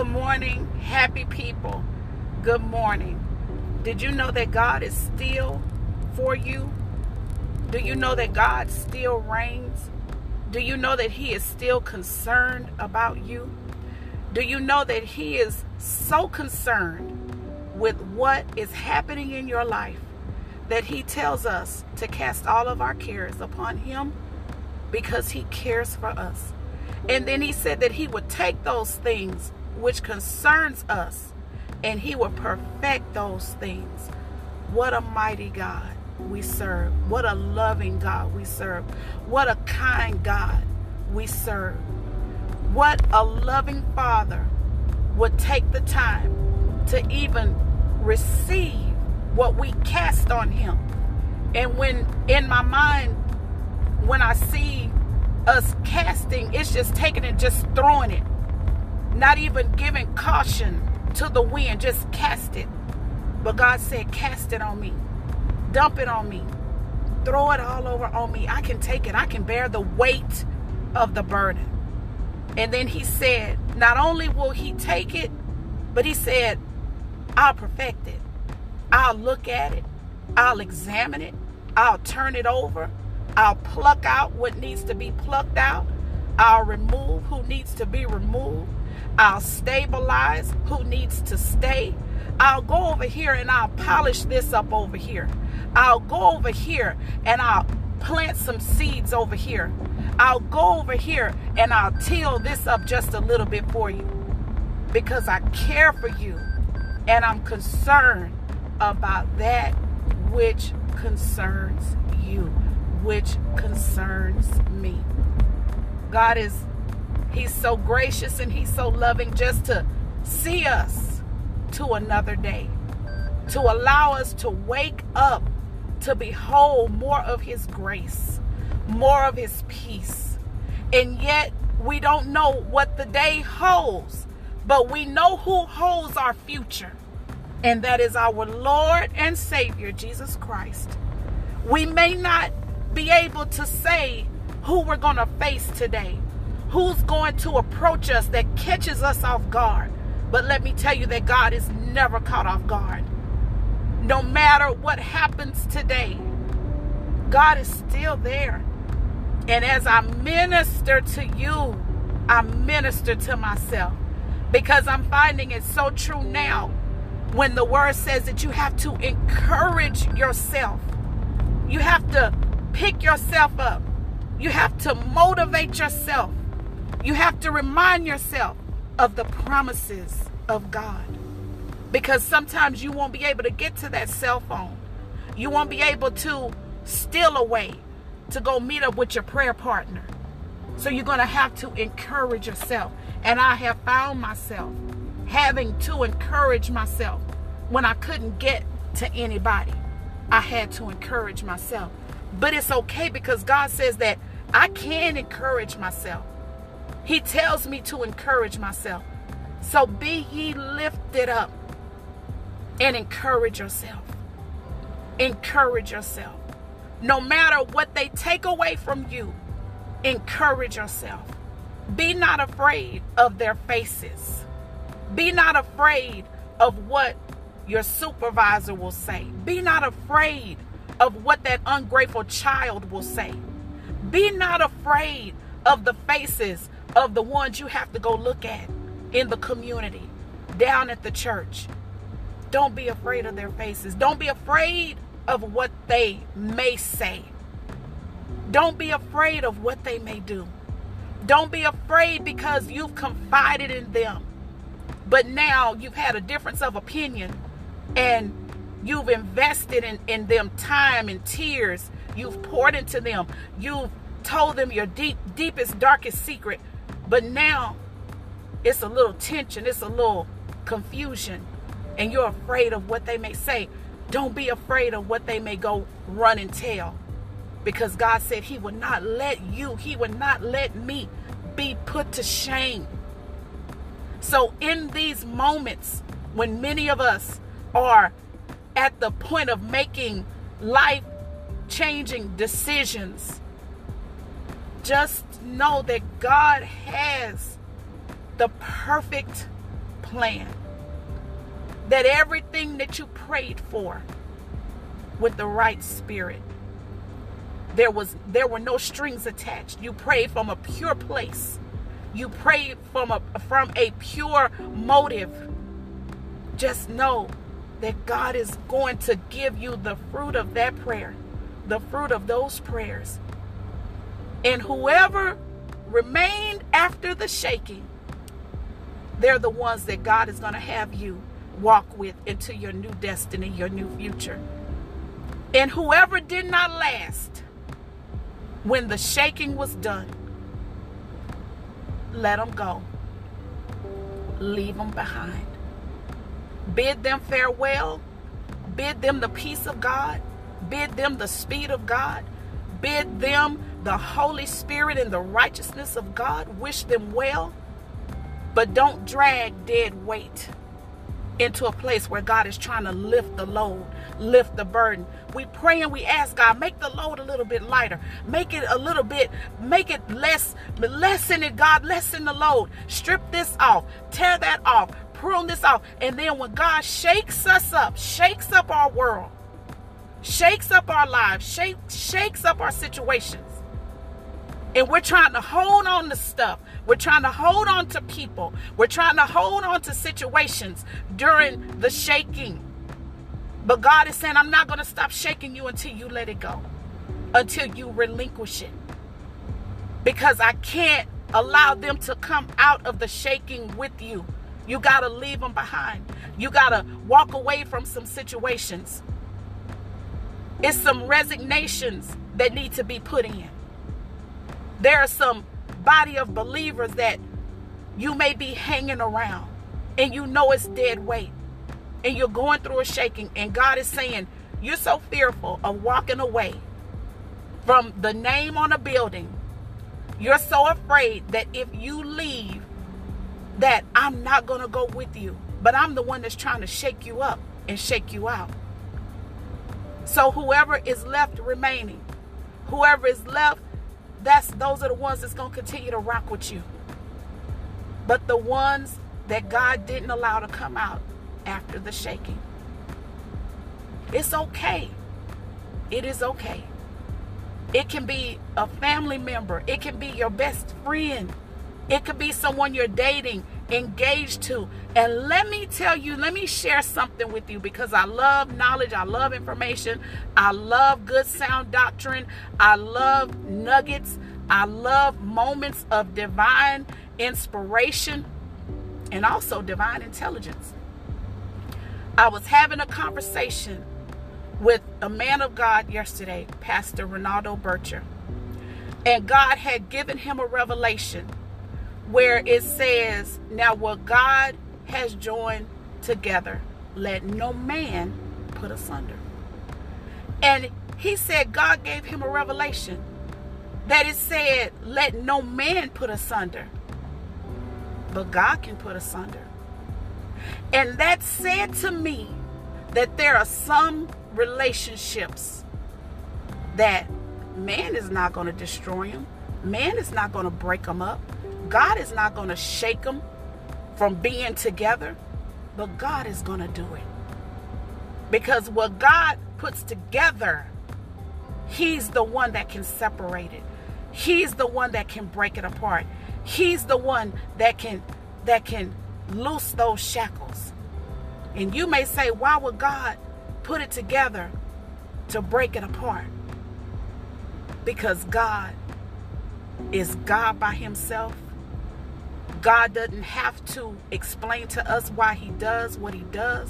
Good morning, happy people. Good morning. Did you know that God is still for you? Do you know that God still reigns? Do you know that He is still concerned about you? Do you know that He is so concerned with what is happening in your life that He tells us to cast all of our cares upon Him because He cares for us? And then He said that He would take those things which concerns us and He will perfect those things. What a mighty God we serve. What a loving God we serve. What a kind God we serve. What a loving Father would take the time to even receive what we cast on Him. And when in my mind, when I see us casting, it's just taking it, just throwing it, not even giving caution to the wind, just cast it. But God said, Cast it on me, dump it on me, throw it all over on me. I can take it, I can bear the weight of the burden. And then he said, not only will he take it, but he said, I'll perfect it. I'll look at it. I'll examine it. I'll turn it over. I'll pluck out what needs to be plucked out. I'll remove who needs to be removed. I'll stabilize who needs to stay. I'll go over here and I'll polish this up over here. I'll go over here and I'll plant some seeds over here. I'll go over here and I'll till this up just a little bit for you because I care for you and I'm concerned about that which concerns you, which concerns me. God is, He's so gracious and He's so loving just to see us to another day, to allow us to wake up to behold more of His grace, more of His peace. And yet, we don't know what the day holds, but we know who holds our future, and that is our Lord and Savior, Jesus Christ. We may not be able to say who we're going to face today, who's going to approach us that catches us off guard. But let me tell you that God is never caught off guard no matter what happens today, God is still there. And as I minister to you, I minister to myself because I'm finding it so true now when the word says that you have to encourage yourself. You have to pick yourself up. You have to motivate yourself. You have to remind yourself of the promises of God because sometimes you won't be able to get to that cell phone. You won't be able to steal away to go meet up with your prayer partner. So you're going to have to encourage yourself. And I have found myself having to encourage myself when I couldn't get to anybody. I had to encourage myself. But it's okay because God says that I can encourage myself. He tells me to encourage myself. So be ye lifted up and encourage yourself. Encourage yourself. No matter what they take away from you, encourage yourself. Be not afraid of their faces. Be not afraid of what your supervisor will say. Be not afraid of what that ungrateful child will say. Be not afraid of the faces of the ones you have to go look at in the community, down at the church, don't be afraid of their faces. Don't be afraid of what they may say. Don't be afraid of what they may do. Don't be afraid because you've confided in them. But now you've had a difference of opinion and you've invested in, in them time and tears. You've poured into them. You've told them your deep, deepest, darkest secret. But now it's a little tension, it's a little confusion and you're afraid of what they may say, don't be afraid of what they may go run and tell. Because God said He would not let you, He would not let me be put to shame. So, in these moments when many of us are at the point of making life changing decisions, just know that God has the perfect plan. That everything that you prayed for with the right spirit, there was there were no strings attached. You prayed from a pure place. You prayed from a from a pure motive. Just know that God is going to give you the fruit of that prayer, the fruit of those prayers. And whoever remained after the shaking, they're the ones that God is going to have you walk with into your new destiny, your new future. And whoever did not last when the shaking was done, let them go. Leave them behind. Bid them farewell. Bid them the peace of God. Bid them the speed of God. Bid them the Holy Spirit and the righteousness of God. Wish them well. But don't drag dead weight into a place where God is trying to lift the load, lift the burden. We pray and we ask God, make the load a little bit lighter. Make it a little bit, make it less, lessen it, God, lessen the load. Strip this off, tear that off, prune this off. And then when God shakes us up, shakes up our world, shakes up our lives, shake, shakes up our situations, and we're trying to hold on to stuff. We're trying to hold on to people. We're trying to hold on to situations during the shaking. But God is saying, I'm not going to stop shaking you until you let it go, until you relinquish it. Because I can't allow them to come out of the shaking with you. You got to leave them behind. You got to walk away from some situations. It's some resignations that need to be put in there are some body of believers that you may be hanging around and you know it's dead weight and you're going through a shaking and God is saying you're so fearful of walking away from the name on a building. You're so afraid that if you leave that I'm not going to go with you but I'm the one that's trying to shake you up and shake you out. So whoever is left remaining whoever is left that's those are the ones that's going to continue to rock with you. But the ones that God didn't allow to come out after the shaking. It's okay. It is okay. It can be a family member. It can be your best friend. It could be someone you're dating, engaged to. And let me tell you, let me share something with you because I love knowledge, I love information, I love good sound doctrine, I love nuggets, I love moments of divine inspiration and also divine intelligence. I was having a conversation with a man of God yesterday, Pastor Ronaldo Bircher. And God had given him a revelation where it says, Now what God has joined together, let no man put asunder. And he said, God gave him a revelation that it said, Let no man put asunder, but God can put asunder. And that said to me that there are some relationships that man is not going to destroy them, man is not going to break them up. God is not going to shake them from being together, but God is going to do it. Because what God puts together, He's the one that can separate it. He's the one that can break it apart. He's the one that can that can loose those shackles. And you may say, why would God put it together to break it apart? Because God is God by himself God doesn't have to explain to us why he does what he does.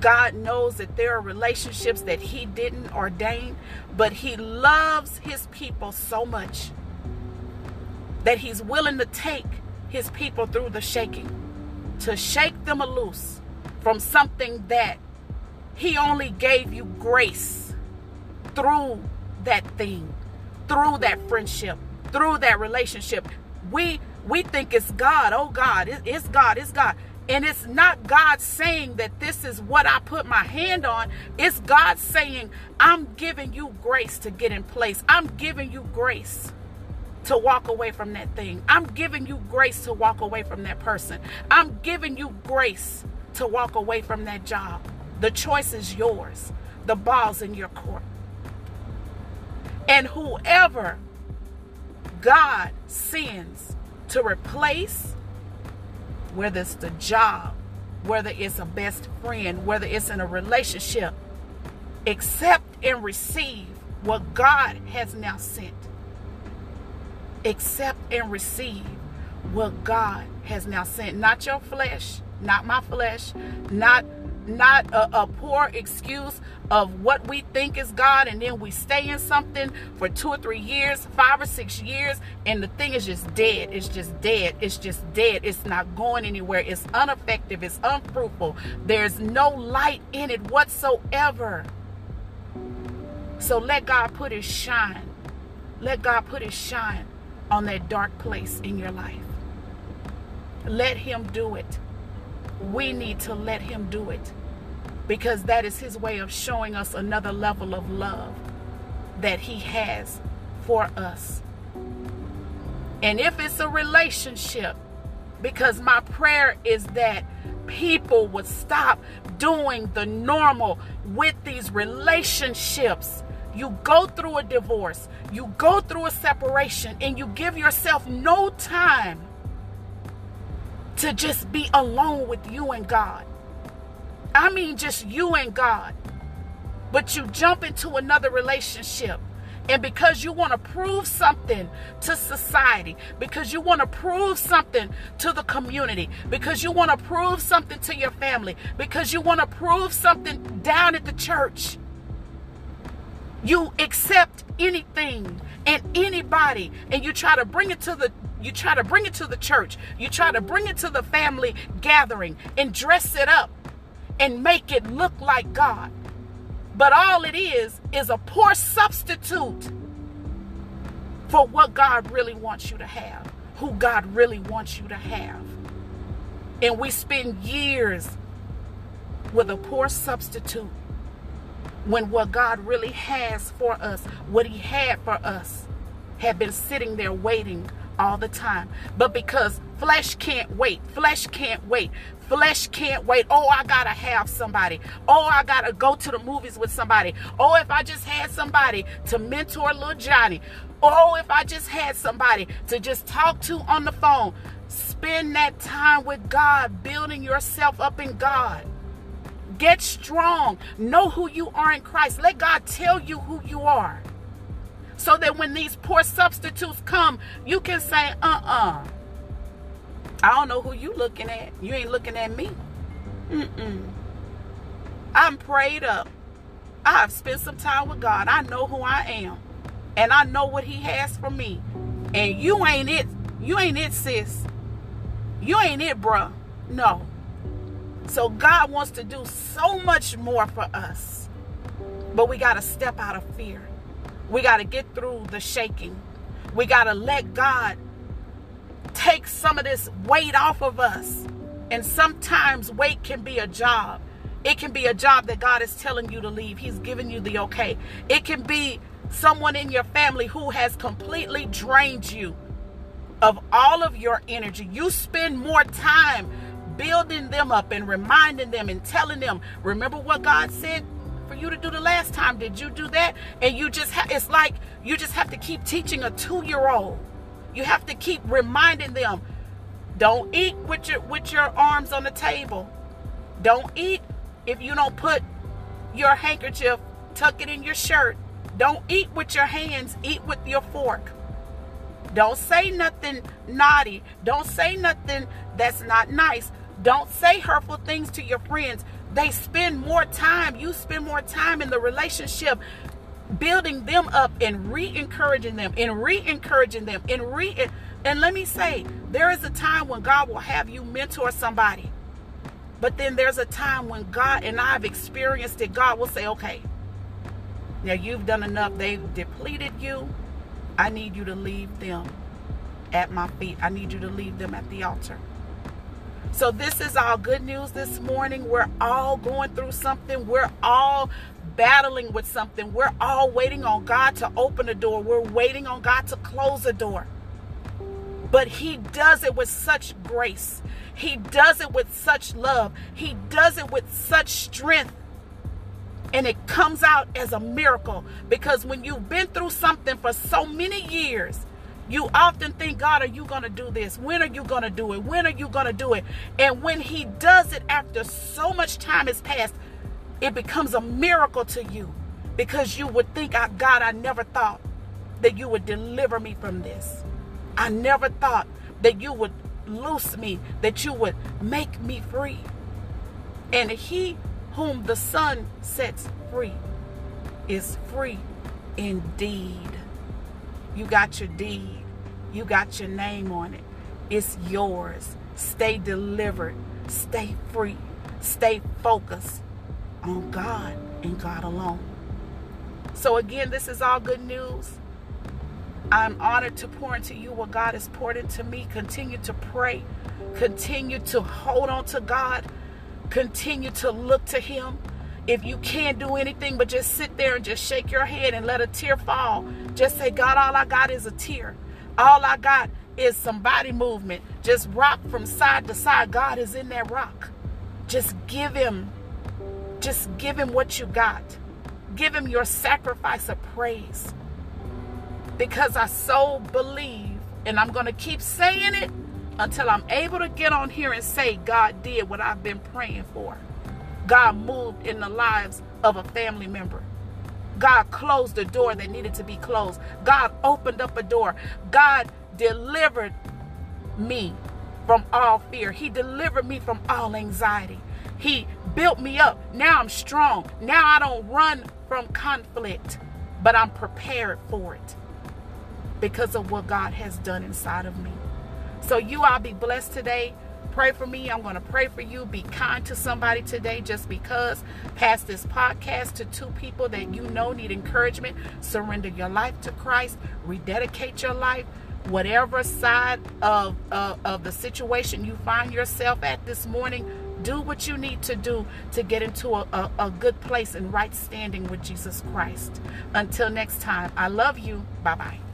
God knows that there are relationships that he didn't ordain, but he loves his people so much that he's willing to take his people through the shaking, to shake them loose from something that he only gave you grace through that thing, through that friendship, through that relationship. We we think it's God. Oh, God, it's God, it's God. And it's not God saying that this is what I put my hand on. It's God saying, I'm giving you grace to get in place. I'm giving you grace to walk away from that thing. I'm giving you grace to walk away from that person. I'm giving you grace to walk away from that job. The choice is yours. The ball's in your court. And whoever God sends to replace, whether it's the job, whether it's a best friend, whether it's in a relationship, accept and receive what God has now sent. Accept and receive what God has now sent. Not your flesh, not my flesh, not not a, a, poor excuse of what we think is God, and then we stay in something for two or three years, five or six years, and the thing is just dead. It's just dead. It's just dead. It's not going anywhere. It's ineffective. It's unfruitful. There's no light in it whatsoever. So let God put his shine. Let God put his shine on that dark place in your life. Let him do it we need to let him do it because that is his way of showing us another level of love that he has for us. And if it's a relationship, because my prayer is that people would stop doing the normal with these relationships. You go through a divorce, you go through a separation, and you give yourself no time to just be alone with you and God. I mean, just you and God. But you jump into another relationship. And because you want to prove something to society, because you want to prove something to the community, because you want to prove something to your family, because you want to prove something down at the church, you accept anything and anybody and you try to bring it to the you try to bring it to the church. You try to bring it to the family gathering and dress it up and make it look like God. But all it is is a poor substitute for what God really wants you to have, who God really wants you to have. And we spend years with a poor substitute when what God really has for us, what He had for us, had been sitting there waiting all the time. But because flesh can't wait, flesh can't wait, flesh can't wait. Oh, I gotta have somebody. Oh, I gotta go to the movies with somebody. Oh, if I just had somebody to mentor little Johnny. Oh, if I just had somebody to just talk to on the phone. Spend that time with God, building yourself up in God. Get strong. Know who you are in Christ. Let God tell you who you are so that when these poor substitutes come, you can say, uh-uh. I don't know who you looking at. You ain't looking at me. Mm-mm. I'm prayed up. I've spent some time with God. I know who I am. And I know what he has for me. And you ain't it. You ain't it, sis. You ain't it, bruh. No. So God wants to do so much more for us. But we got to step out of fear. We got to get through the shaking. We got to let God take some of this weight off of us. And sometimes weight can be a job. It can be a job that God is telling you to leave. He's giving you the okay. It can be someone in your family who has completely drained you of all of your energy. You spend more time building them up and reminding them and telling them, remember what God said for you to do the last time. Did you do that? And you just have, it's like you just have to keep teaching a two year old. You have to keep reminding them don't eat with your with your arms on the table. Don't eat if you don't put your handkerchief, tuck it in your shirt. Don't eat with your hands, eat with your fork. Don't say nothing naughty. Don't say nothing that's not nice. Don't say hurtful things to your friends. They spend more time, you spend more time in the relationship building them up and re-encouraging them and re-encouraging them and re and let me say there is a time when God will have you mentor somebody. But then there's a time when God and I've experienced it. God will say okay now you've done enough. They've depleted you. I need you to leave them at my feet. I need you to leave them at the altar so this is all good news this morning. We're all going through something. We're all battling with something. We're all waiting on God to open a door. We're waiting on God to close a door. But He does it with such grace. He does it with such love. He does it with such strength. And it comes out as a miracle because when you've been through something for so many years, you often think, God, are you going to do this? When are you going to do it? When are you going to do it? And when He does it after so much time has passed, it becomes a miracle to you because you would think, God, I never thought that you would deliver me from this. I never thought that you would loose me, that you would make me free. And he whom the Son sets free is free indeed. You got your deed, you got your name on it. It's yours. Stay delivered, stay free, stay focused on God and God alone. So, again, this is all good news. I'm honored to pour into you what God has poured into me. Continue to pray. Continue to hold on to God. Continue to look to Him. If you can't do anything but just sit there and just shake your head and let a tear fall, just say, God, all I got is a tear. All I got is some body movement. Just rock from side to side. God is in that rock. Just give Him, just give Him what you got. Give Him your sacrifice of praise because I so believe, and I'm going to keep saying it until I'm able to get on here and say, God did what I've been praying for. God moved in the lives of a family member. God closed the door that needed to be closed. God opened up a door. God delivered me from all fear. He delivered me from all anxiety. He built me up. Now I'm strong. Now I don't run from conflict, but I'm prepared for it because of what God has done inside of me. So you all be blessed today. Pray for me. I'm going to pray for you. Be kind to somebody today just because. Pass this podcast to two people that you know need encouragement. Surrender your life to Christ. Rededicate your life. Whatever side of, uh, of the situation you find yourself at this morning, do what you need to do to get into a, a, a good place and right standing with Jesus Christ. Until next time, I love you. Bye bye.